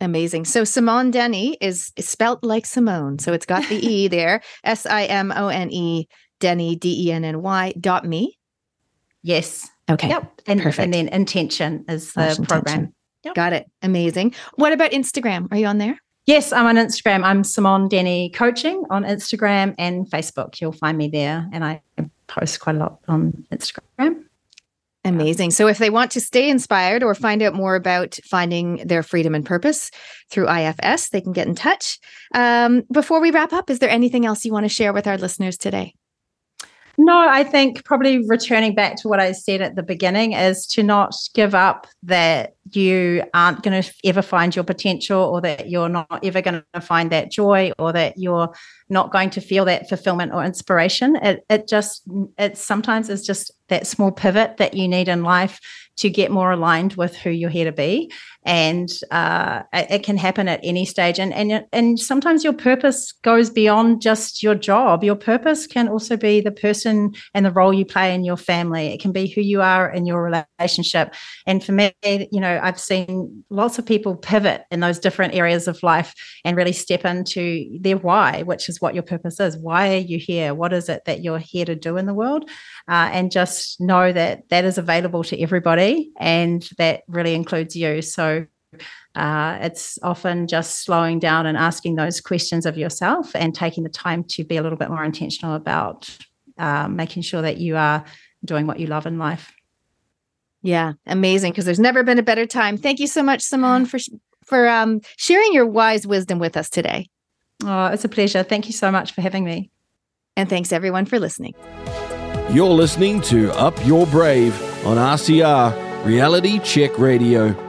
Amazing. So Simone Denny is, is spelt like Simone. So it's got the E there, S I M O N E, Denny, D E N N Y dot me. Yes. Okay. Yep. And, Perfect. and then intention is the program. Yep. Got it. Amazing. What about Instagram? Are you on there? Yes, I'm on Instagram. I'm Simone Denny Coaching on Instagram and Facebook. You'll find me there. And I post quite a lot on Instagram. Amazing. So, if they want to stay inspired or find out more about finding their freedom and purpose through IFS, they can get in touch. Um, before we wrap up, is there anything else you want to share with our listeners today? No, I think probably returning back to what I said at the beginning is to not give up that you aren't going to ever find your potential or that you're not ever going to find that joy or that you're not going to feel that fulfillment or inspiration. It, it just, it sometimes is just that small pivot that you need in life to get more aligned with who you're here to be. And uh, it, it, can happen at any stage. And, and and sometimes your purpose goes beyond just your job. Your purpose can also be the person and the role you play in your family. It can be who you are in your relationship. And for me you know i've seen lots of people pivot in those different areas of life and really step into their why which is what your purpose is. Why are you here? What is it that you're here to do in the world? Uh, and just know that that is available to everybody and that really includes you. So uh, it's often just slowing down and asking those questions of yourself and taking the time to be a little bit more intentional about uh, making sure that you are doing what you love in life. Yeah, amazing. Because there's never been a better time. Thank you so much, Simone, for for um, sharing your wise wisdom with us today. Oh, it's a pleasure. Thank you so much for having me. And thanks everyone for listening. You're listening to Up Your Brave on RCR Reality Check Radio.